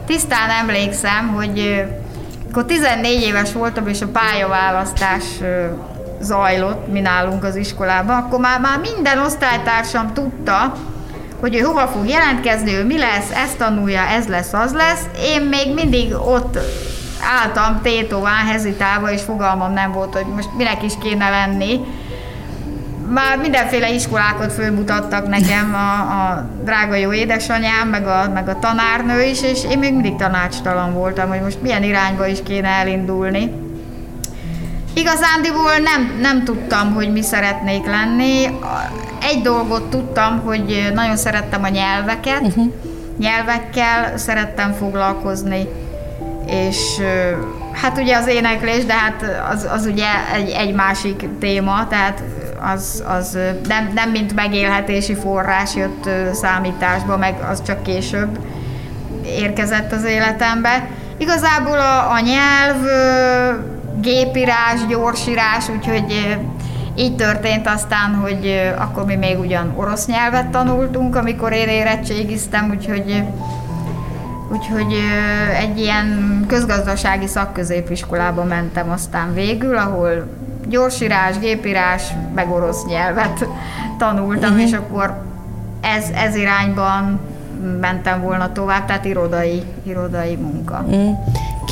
tisztán emlékszem, hogy akkor 14 éves voltam, és a pályaválasztás zajlott mi nálunk az iskolában, akkor már, már minden osztálytársam tudta, hogy ő hova fog jelentkezni, ő mi lesz, ezt tanulja, ez lesz, az lesz. Én még mindig ott álltam tétován, hezitálva, és fogalmam nem volt, hogy most minek is kéne lenni már mindenféle iskolákat fölmutattak nekem a, a drága jó édesanyám, meg a, meg a tanárnő is, és én még mindig tanácstalan voltam, hogy most milyen irányba is kéne elindulni. Igazándiból nem, nem tudtam, hogy mi szeretnék lenni. Egy dolgot tudtam, hogy nagyon szerettem a nyelveket, uh-huh. nyelvekkel szerettem foglalkozni, és hát ugye az éneklés, de hát az, az ugye egy, egy másik téma, tehát az, az nem, nem mint megélhetési forrás jött számításba, meg az csak később érkezett az életembe. Igazából a, a nyelv, gépírás, gyorsírás, úgyhogy így történt aztán, hogy akkor mi még ugyan orosz nyelvet tanultunk, amikor én érettségiztem, úgyhogy Úgyhogy egy ilyen közgazdasági szakközépiskolába mentem aztán végül, ahol gyorsírás, gépírás, meg orosz nyelvet [LAUGHS] tanultam, uh-huh. és akkor ez, ez irányban mentem volna tovább, tehát irodai, irodai munka.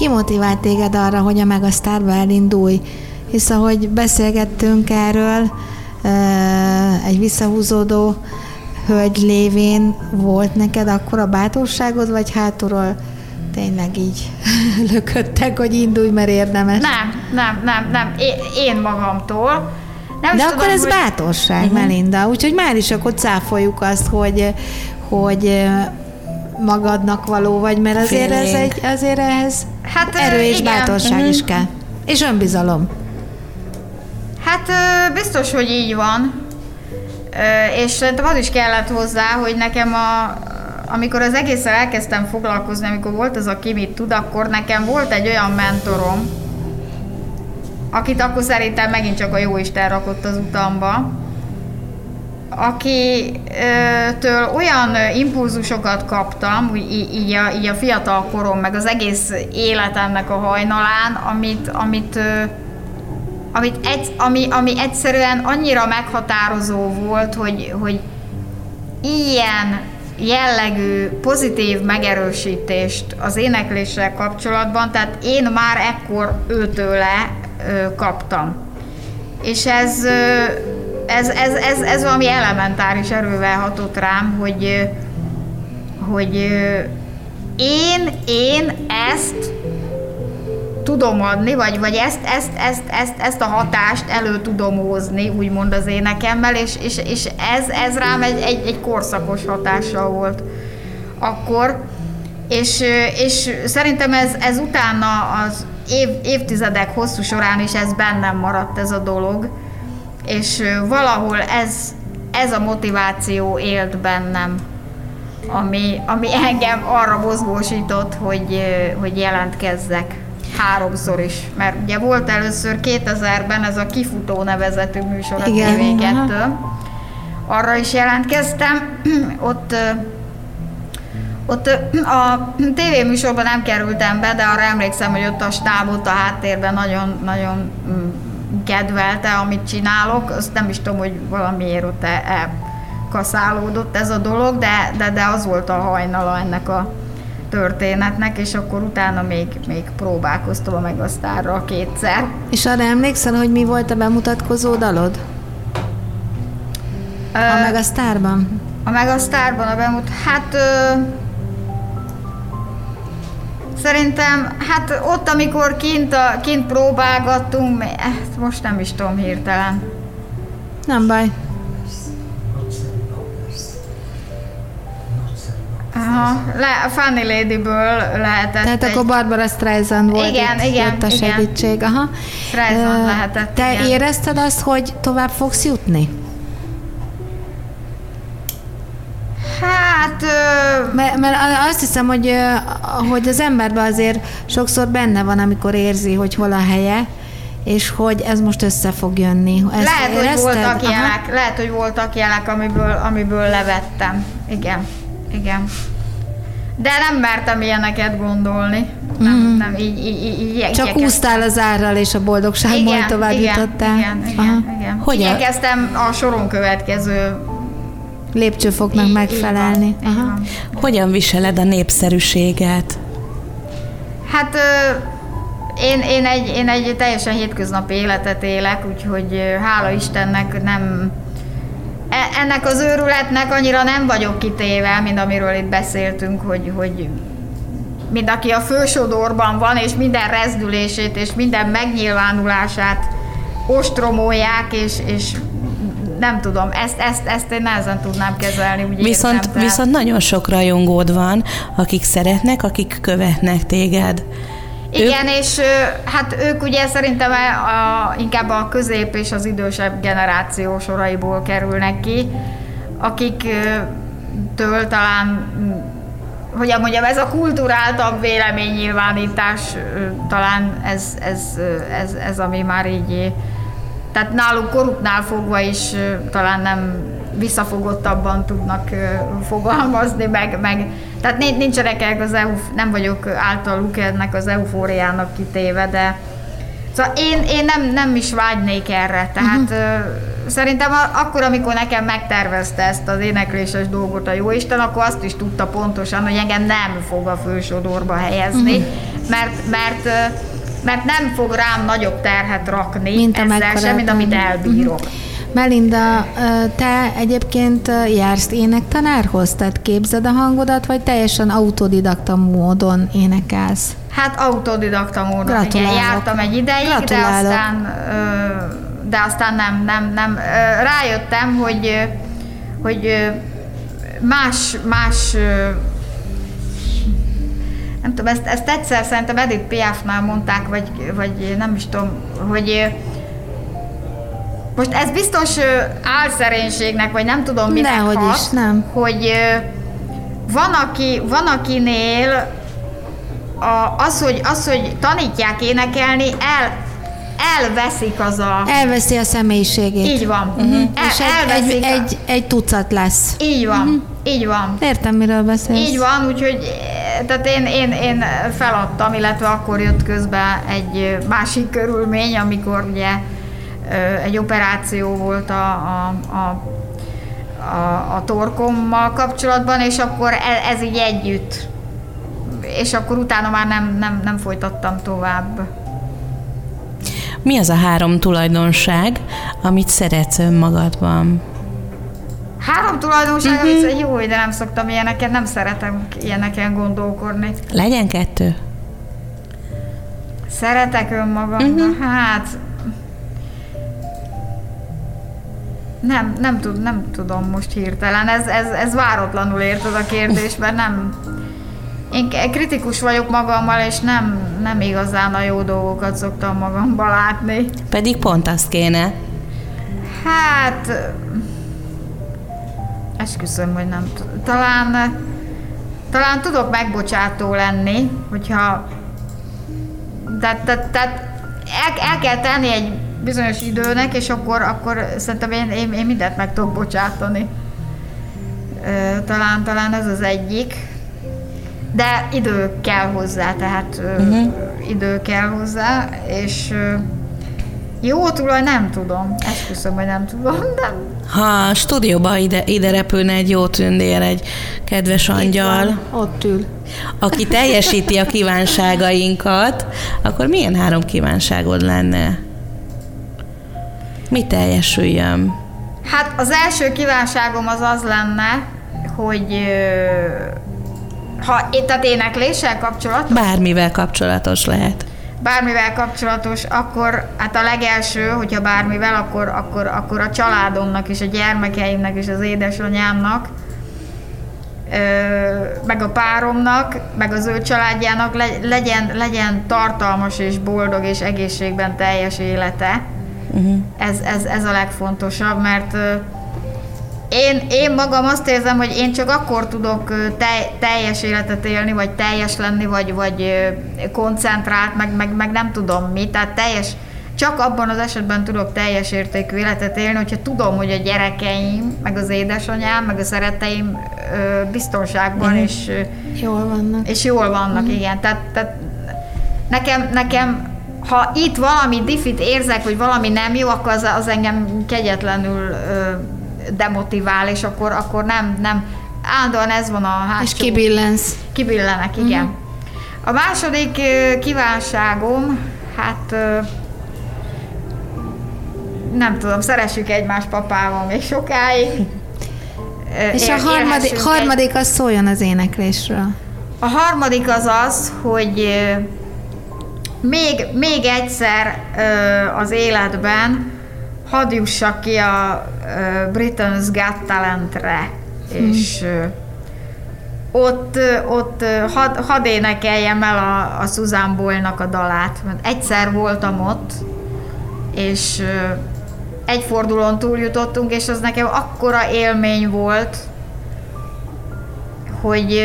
Ki motivált téged arra, hogy a Megasztárba elindulj? Hisz ahogy beszélgettünk erről, egy visszahúzódó hölgy lévén volt neked akkor a bátorságod, vagy hátulról tényleg így [LAUGHS] lököttek, hogy indulj, mert érdemes? Nem, nem, nem, nem. Én, én magamtól. Nem De akkor tudom, ez hogy... bátorság, uh-huh. Melinda. Úgyhogy már is akkor cáfoljuk azt, hogy, hogy magadnak való vagy, mert azért, ez egy, azért ehhez hát, erő és igen. bátorság uh-huh. is kell. És önbizalom. Hát biztos, hogy így van. És szerintem az is kellett hozzá, hogy nekem a, amikor az egészen elkezdtem foglalkozni, amikor volt az a ki mit tud, akkor nekem volt egy olyan mentorom, akit akkor szerintem megint csak a jó Isten rakott az utamba, akitől olyan impulzusokat kaptam, úgy így a, így a fiatal korom, meg az egész életemnek a hajnalán, amit, amit, amit egy, ami, ami egyszerűen annyira meghatározó volt, hogy, hogy ilyen jellegű pozitív megerősítést az énekléssel kapcsolatban, tehát én már ekkor őtőle kaptam. És ez, ez, ez, ez, ez valami elementáris erővel hatott rám, hogy, hogy én, én ezt tudom adni, vagy, vagy ezt, ezt, ezt, ezt, ezt a hatást elő tudom hozni, úgymond az énekemmel, és, és, és ez, ez rám egy, egy, egy korszakos hatással volt akkor, és, és szerintem ez, ez utána az év, évtizedek hosszú során is ez bennem maradt ez a dolog, és valahol ez, ez a motiváció élt bennem, ami, ami engem arra mozgósított, hogy, hogy jelentkezzek háromszor is, mert ugye volt először 2000-ben ez a Kifutó nevezetű műsor a tv Arra is jelentkeztem, [CLEARS THROAT] ott ott a tévéműsorban nem kerültem be, de arra emlékszem, hogy ott a stábot a háttérben nagyon, nagyon mm, kedvelte, amit csinálok. Azt nem is tudom, hogy valamiért ott el, el kaszálódott ez a dolog, de, de, de az volt a hajnala ennek a történetnek, és akkor utána még, még próbálkoztam a Megasztárra kétszer. És arra emlékszel, hogy mi volt a bemutatkozó dalod? A Megasztárban? A Megasztárban a bemut, hát ö, szerintem, hát ott, amikor kint, a, kint próbálgattunk, ezt most nem is tudom hirtelen. Nem baj. Aha, le, a Funny Lady-ből lehetett Tehát egy... akkor Barbara Streisand volt Igen, itt, igen, jött a igen. segítség. Aha. Streisand lehetett, Te igen. érezted azt, hogy tovább fogsz jutni? Hát... Ö, Mert, mert azt hiszem, hogy, hogy az emberben azért sokszor benne van, amikor érzi, hogy hol a helye, és hogy ez most össze fog jönni. Ezt lehet, hogy voltak Aha. ilyenek, lehet, hogy voltak ilyenek, amiből, amiből levettem. Igen, igen. De nem mertem ilyeneket gondolni. Nem, nem, így, így, így, így Csak igyekeztem. az árral, és a boldogság majd tovább igen, jutottál. Igen, igen, Aha. igen. Hogyan? Igyekeztem a soron következő Lépcsőfoknak Így- megfelelni. Így van, Aha. van. Hogyan viseled a népszerűséget? Hát ö, én, én, egy, én egy teljesen hétköznapi életet élek, úgyhogy hála Istennek nem e- ennek az őrületnek annyira nem vagyok kitéve, mint amiről itt beszéltünk, hogy, hogy mind aki a fősodorban van, és minden rezdülését, és minden megnyilvánulását ostromolják, és, és nem tudom, ezt, ezt, ezt én nehezen tudnám kezelni, úgy Viszont, érzem, tehát- viszont nagyon sok rajongód van, akik szeretnek, akik követnek téged. Igen, és ö, hát ők ugye szerintem a, a, inkább a közép és az idősebb generáció soraiból kerülnek ki, akik től talán, hogyan mondjam, ez a kulturáltabb véleménynyilvánítás, talán ez, ez, ö, ez, ez, ami már így, tehát náluk koruknál fogva is talán nem visszafogottabban tudnak fogalmazni, meg, meg tehát nincs- nincsenek az EU, nem vagyok általuk ennek az eufóriának kitéve, de Szóval én, én nem, nem is vágynék erre, tehát uh-huh. szerintem akkor, amikor nekem megtervezte ezt az énekléses dolgot a Jóisten, akkor azt is tudta pontosan, hogy engem nem fog a fősodorba helyezni, uh-huh. mert, mert, mert nem fog rám nagyobb terhet rakni Mint ezzel sem, mint amit te- elbírok. Melinda, ö, te egyébként jársz énektanárhoz, tehát képzed a hangodat, vagy teljesen autodidakta módon énekelsz? Hát autodidakta módon, igen, jártam egy ideig, de Gratulálok. aztán, ö, de aztán nem, nem, nem. Rájöttem, hogy, hogy más, más nem tudom, ezt, ezt egyszer szerintem Edith Piafnál mondták, vagy, vagy nem is tudom, hogy most ez biztos álszerénységnek, vagy nem tudom minek Dehogy hat, is, nem. hogy van, aki, van akinél a, az, hogy, az, hogy tanítják énekelni, el, elveszik az a... Elveszi a személyiségét. Így van. Uh-huh. El, És egy, egy, a- egy, egy tucat lesz. Így van, uh-huh. így van. Értem, miről beszélsz. Így van, úgyhogy eh, tehát én, én, én feladtam, illetve akkor jött közbe egy eh, másik körülmény, amikor ugye ö, egy operáció volt a, a, a, a, a torkommal kapcsolatban, és akkor e- ez így együtt. És akkor utána már nem, nem, nem folytattam tovább. Mi az a három tulajdonság, amit szeretsz önmagadban? Három tulajdonság, uh-huh. amit jó, de nem szoktam ilyeneket, nem szeretem ilyeneken gondolkodni. Legyen kettő? Szeretek önmagamban, uh-huh. hát nem, nem, tud, nem tudom most hirtelen, ez, ez, ez váratlanul érted a kérdésben, nem, én kritikus vagyok magammal, és nem, nem igazán a jó dolgokat szoktam magamban látni. Pedig pont azt kéne. Hát, esküszöm, hogy nem talán, talán tudok megbocsátó lenni, hogyha tehát, tehát, tehát el, el kell tenni egy bizonyos időnek, és akkor, akkor szerintem én, én, én mindent meg tudok bocsátani. Talán, talán ez az egyik. De idő kell hozzá, tehát uh-huh. idő kell hozzá, és Jó tulaj nem tudom. Esküszöm, hogy nem tudom, de Ha a stúdióba ide, ide repülne egy jó tündér, egy kedves angyal, Ott ül. aki teljesíti a kívánságainkat, akkor milyen három kívánságod lenne? Mi teljesüljön? Hát az első kívánságom az az lenne, hogy ha tehát énekléssel kapcsolatos, Bármivel kapcsolatos lehet. bármivel kapcsolatos, akkor hát a legelső, hogyha bármivel, akkor, akkor, akkor a családomnak és a gyermekeimnek és az édesanyámnak, ö, meg a páromnak, meg az ő családjának le, legyen, legyen tartalmas és boldog és egészségben teljes élete. Uh-huh. Ez, ez, ez a legfontosabb, mert én, én magam azt érzem, hogy én csak akkor tudok te, teljes életet élni, vagy teljes lenni, vagy, vagy koncentrált, meg, meg, meg nem tudom mi, tehát teljes, csak abban az esetben tudok teljes értékű életet élni, hogyha tudom, hogy a gyerekeim, meg az édesanyám, meg a szeretteim ö, biztonságban és, ö, Jól vannak. és jól vannak, igen. Tehát, tehát nekem, nekem, ha itt valami diffit érzek, hogy valami nem jó, akkor az, az engem kegyetlenül ö, demotivál, és akkor, akkor nem, nem, állandóan ez van a hátsó. És kibillensz. Kibillenek, igen. Uh-huh. A második kívánságom, hát nem tudom, szeressük egymást papával még sokáig. És a harmadik, harmadik az szóljon az éneklésről. a harmadik az az, hogy még, még egyszer az életben hadd jussak ki a Britain's Got Talentre, és ö, ott, ott ö, hadd had énekeljem el a, a Susan Boyle-nak a dalát, mert egyszer voltam ott, és egy fordulón túljutottunk, és az nekem akkora élmény volt, hogy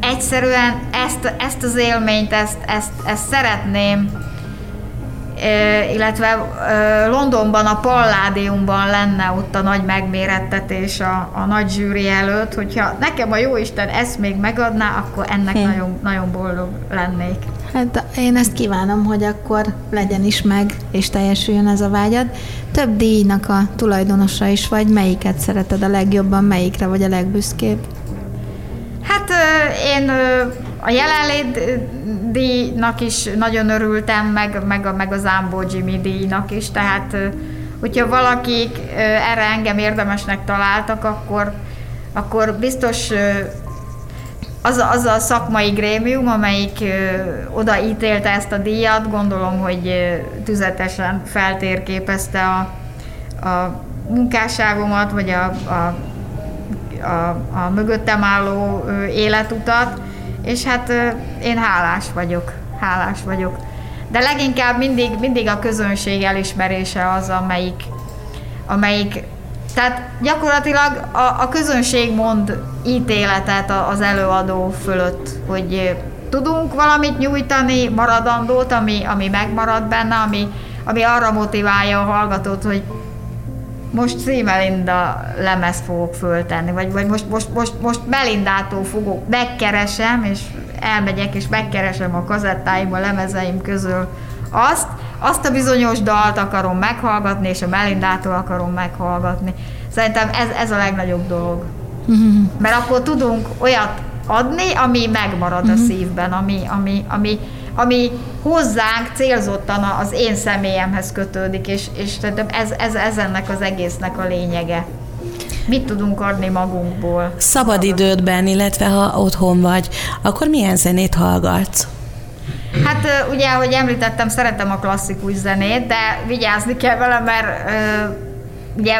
egyszerűen ezt, ezt az élményt, ezt, ezt, ezt szeretném, illetve Londonban a Palládiumban lenne ott a nagy megmérettetés a, a nagy zsűri előtt, hogyha nekem a Jóisten ezt még megadná, akkor ennek Hm. nagyon, nagyon boldog lennék. Hát én ezt kívánom, hogy akkor legyen is meg, és teljesüljön ez a vágyad. Több díjnak a tulajdonosa is vagy, melyiket szereted a legjobban, melyikre vagy a legbüszkébb? Hát én a jelenlét díjnak is nagyon örültem, meg, meg, a, meg az Ámbó Jimmy díjnak is, tehát hogyha valakik erre engem érdemesnek találtak, akkor, akkor biztos az, az a szakmai grémium, amelyik odaítélte ezt a díjat, gondolom, hogy tüzetesen feltérképezte a, a munkásságomat, vagy a, a a, a mögöttem álló életutat, és hát én hálás vagyok, hálás vagyok. De leginkább mindig, mindig a közönség elismerése az, amelyik, amelyik tehát gyakorlatilag a, a közönség mond ítéletet az előadó fölött, hogy tudunk valamit nyújtani, maradandót, ami, ami megmarad benne, ami, ami arra motiválja a hallgatót, hogy most Melinda lemezt fogok föltenni, vagy, vagy most, most, most, most Melindától fogok, megkeresem, és elmegyek, és megkeresem a kazettáim, a lemezeim közül azt, azt a bizonyos dalt akarom meghallgatni, és a Melindától akarom meghallgatni. Szerintem ez, ez a legnagyobb dolog. [LAUGHS] Mert akkor tudunk olyat adni, ami megmarad a szívben, ami, ami, ami, ami hozzánk célzottan az én személyemhez kötődik, és, és ez, ez, ez ennek az egésznek a lényege. Mit tudunk adni magunkból? Szabadidődben, illetve ha otthon vagy, akkor milyen zenét hallgatsz? Hát ugye, ahogy említettem, szeretem a klasszikus zenét, de vigyázni kell vele, mert ugye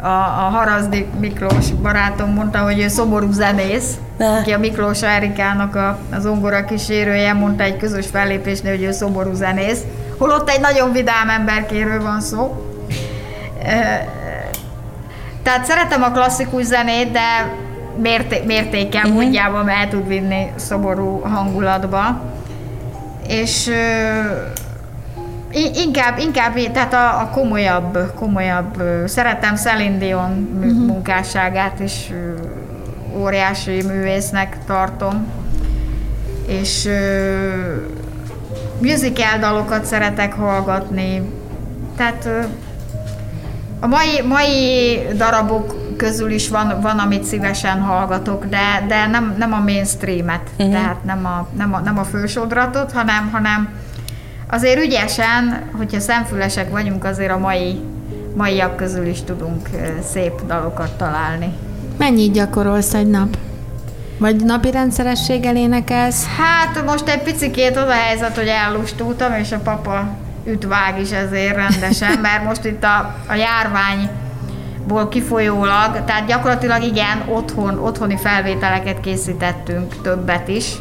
a, a Harazdi Miklós barátom mondta, hogy ő szomorú zenész, Ne. aki a Miklós Erikának a, az ongora kísérője, mondta egy közös fellépésnél, hogy ő szomorú zenész, holott egy nagyon vidám emberkéről van szó. Tehát szeretem a klasszikus zenét, de mérté- mértéken uh-huh. mondjában el tud vinni szomorú hangulatba. És inkább, inkább, tehát a, a komolyabb, komolyabb, szeretem Celine Dion uh-huh. munkásságát is óriási művésznek tartom. És ö, musical dalokat szeretek hallgatni, tehát a mai, mai darabok közül is van, van amit szívesen hallgatok, de, de nem, nem a mainstreamet, uh-huh. tehát nem a, nem, a, nem a fősódratot, hanem, hanem azért ügyesen, hogyha szemfülesek vagyunk, azért a mai, maiak közül is tudunk szép dalokat találni. Mennyit gyakorolsz egy nap? Vagy napi rendszerességgel énekelsz? Hát most egy picikét az a helyzet, hogy ellustultam, és a papa ütvág is ezért rendesen, [LAUGHS] mert most itt a, a járványból kifolyólag, tehát gyakorlatilag igen, otthon, otthoni felvételeket készítettünk, többet is.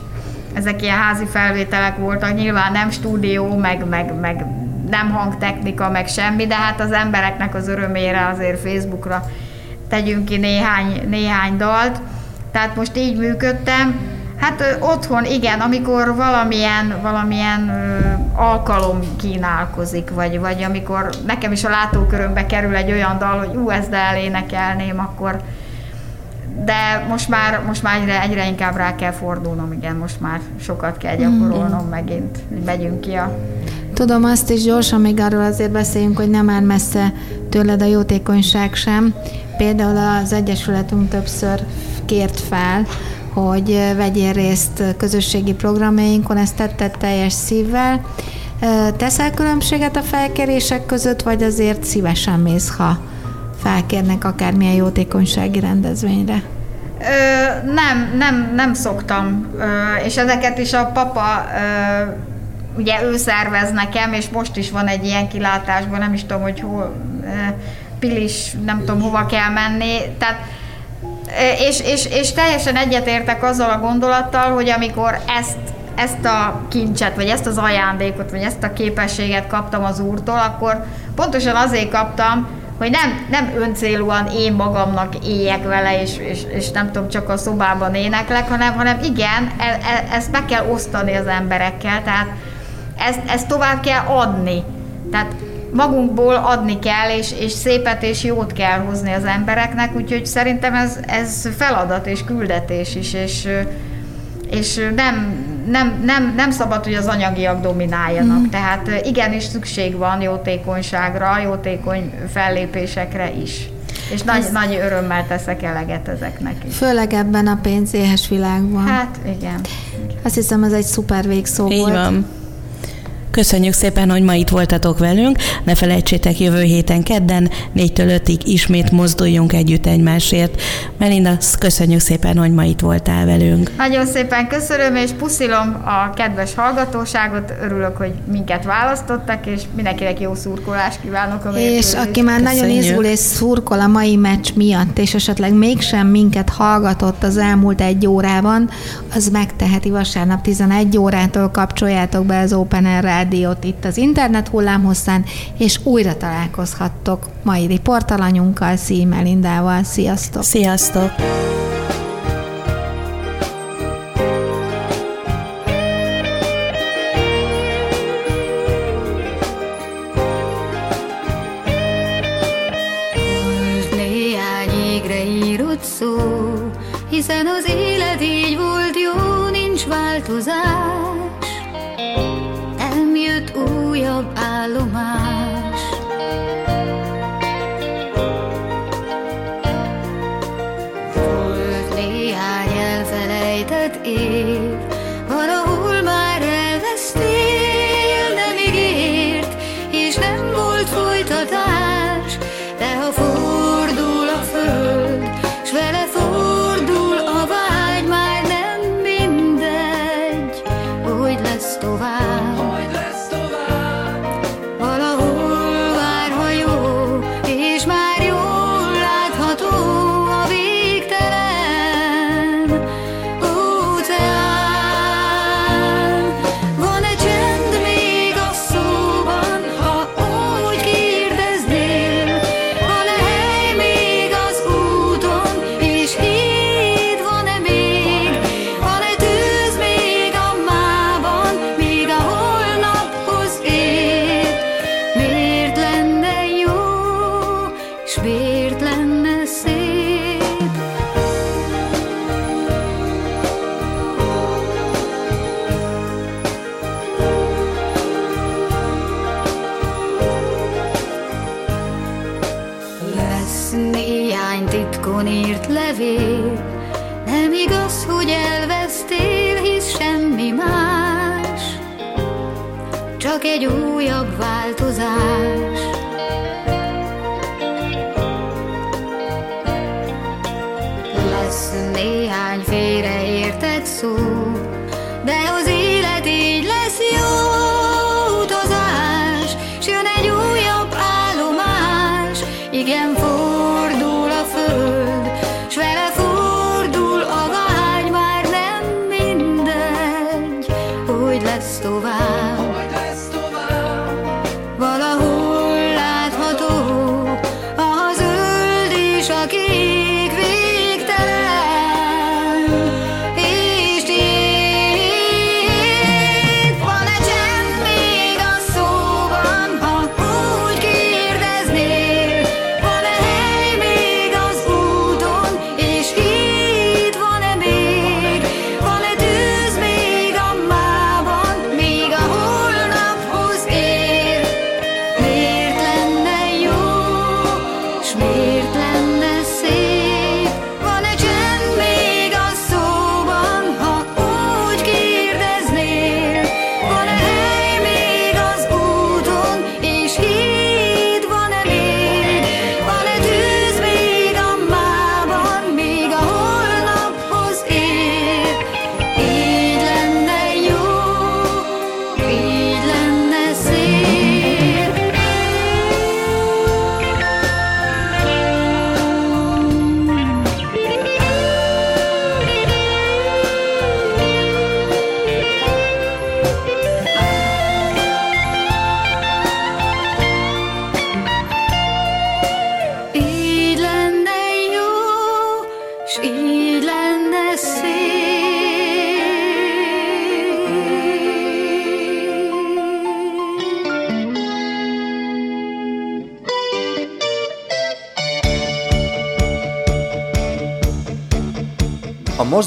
Ezek ilyen házi felvételek voltak, nyilván nem stúdió, meg, meg, meg nem hangtechnika, meg semmi, de hát az embereknek az örömére azért Facebookra tegyünk ki néhány, néhány dalt. Tehát most így működtem. Hát otthon igen, amikor valamilyen, valamilyen ö, alkalom kínálkozik, vagy, vagy amikor nekem is a látókörömbe kerül egy olyan dal, hogy ú, ezt elénekelném, akkor de most már, most már egyre, egyre inkább rá kell fordulnom, igen, most már sokat kell gyakorolnom megint, hogy megyünk ki a Tudom azt is gyorsan, még arról azért beszéljünk, hogy nem áll messze tőled a jótékonyság sem. Például az Egyesületünk többször kért fel, hogy vegyél részt közösségi programjainkon, ezt tetted teljes szívvel. Teszel különbséget a felkérések között, vagy azért szívesen mész, ha felkérnek akármilyen jótékonysági rendezvényre? Ö, nem, nem, nem szoktam, ö, és ezeket is a papa, ö, ugye ő szervez nekem, és most is van egy ilyen kilátásban, nem is tudom, hogy hol, ö, Pilis, nem tudom, hova kell menni, tehát és, és, és teljesen egyetértek azzal a gondolattal, hogy amikor ezt ezt a kincset, vagy ezt az ajándékot, vagy ezt a képességet kaptam az úrtól, akkor pontosan azért kaptam, hogy nem, nem öncélúan én magamnak éljek vele, és, és, és nem tudom, csak a szobában éneklek, hanem, hanem igen, e, e, ezt meg kell osztani az emberekkel, tehát ezt, ezt tovább kell adni. Tehát magunkból adni kell, és, és szépet és jót kell hozni az embereknek, úgyhogy szerintem ez, ez feladat és küldetés is, és, és nem, nem, nem, nem szabad, hogy az anyagiak domináljanak. Mm. Tehát igenis szükség van jótékonyságra, jótékony fellépésekre is. És nagy, Ez... nagy örömmel teszek eleget ezeknek is. Főleg ebben a pénzéhes világban. Hát igen. Azt hiszem, ez egy szuper végszó Így volt. van. Köszönjük szépen, hogy ma itt voltatok velünk. Ne felejtsétek, jövő héten kedden 4-től 5-ig ismét mozduljunk együtt egymásért. Melinda, köszönjük szépen, hogy ma itt voltál velünk. Nagyon szépen köszönöm, és puszilom a kedves hallgatóságot. Örülök, hogy minket választottak, és mindenkinek jó szurkolást kívánok a És aki már nagyon Köszönjük. izgul és szurkol a mai meccs miatt, és esetleg mégsem minket hallgatott az elmúlt egy órában, az megteheti vasárnap 11 órától kapcsoljátok be az Open Air Rádiót itt az internet hullámhosszán, és újra találkozhattok mai riportalanyunkkal, Szí Melindával. Sziasztok! Sziasztok! Volt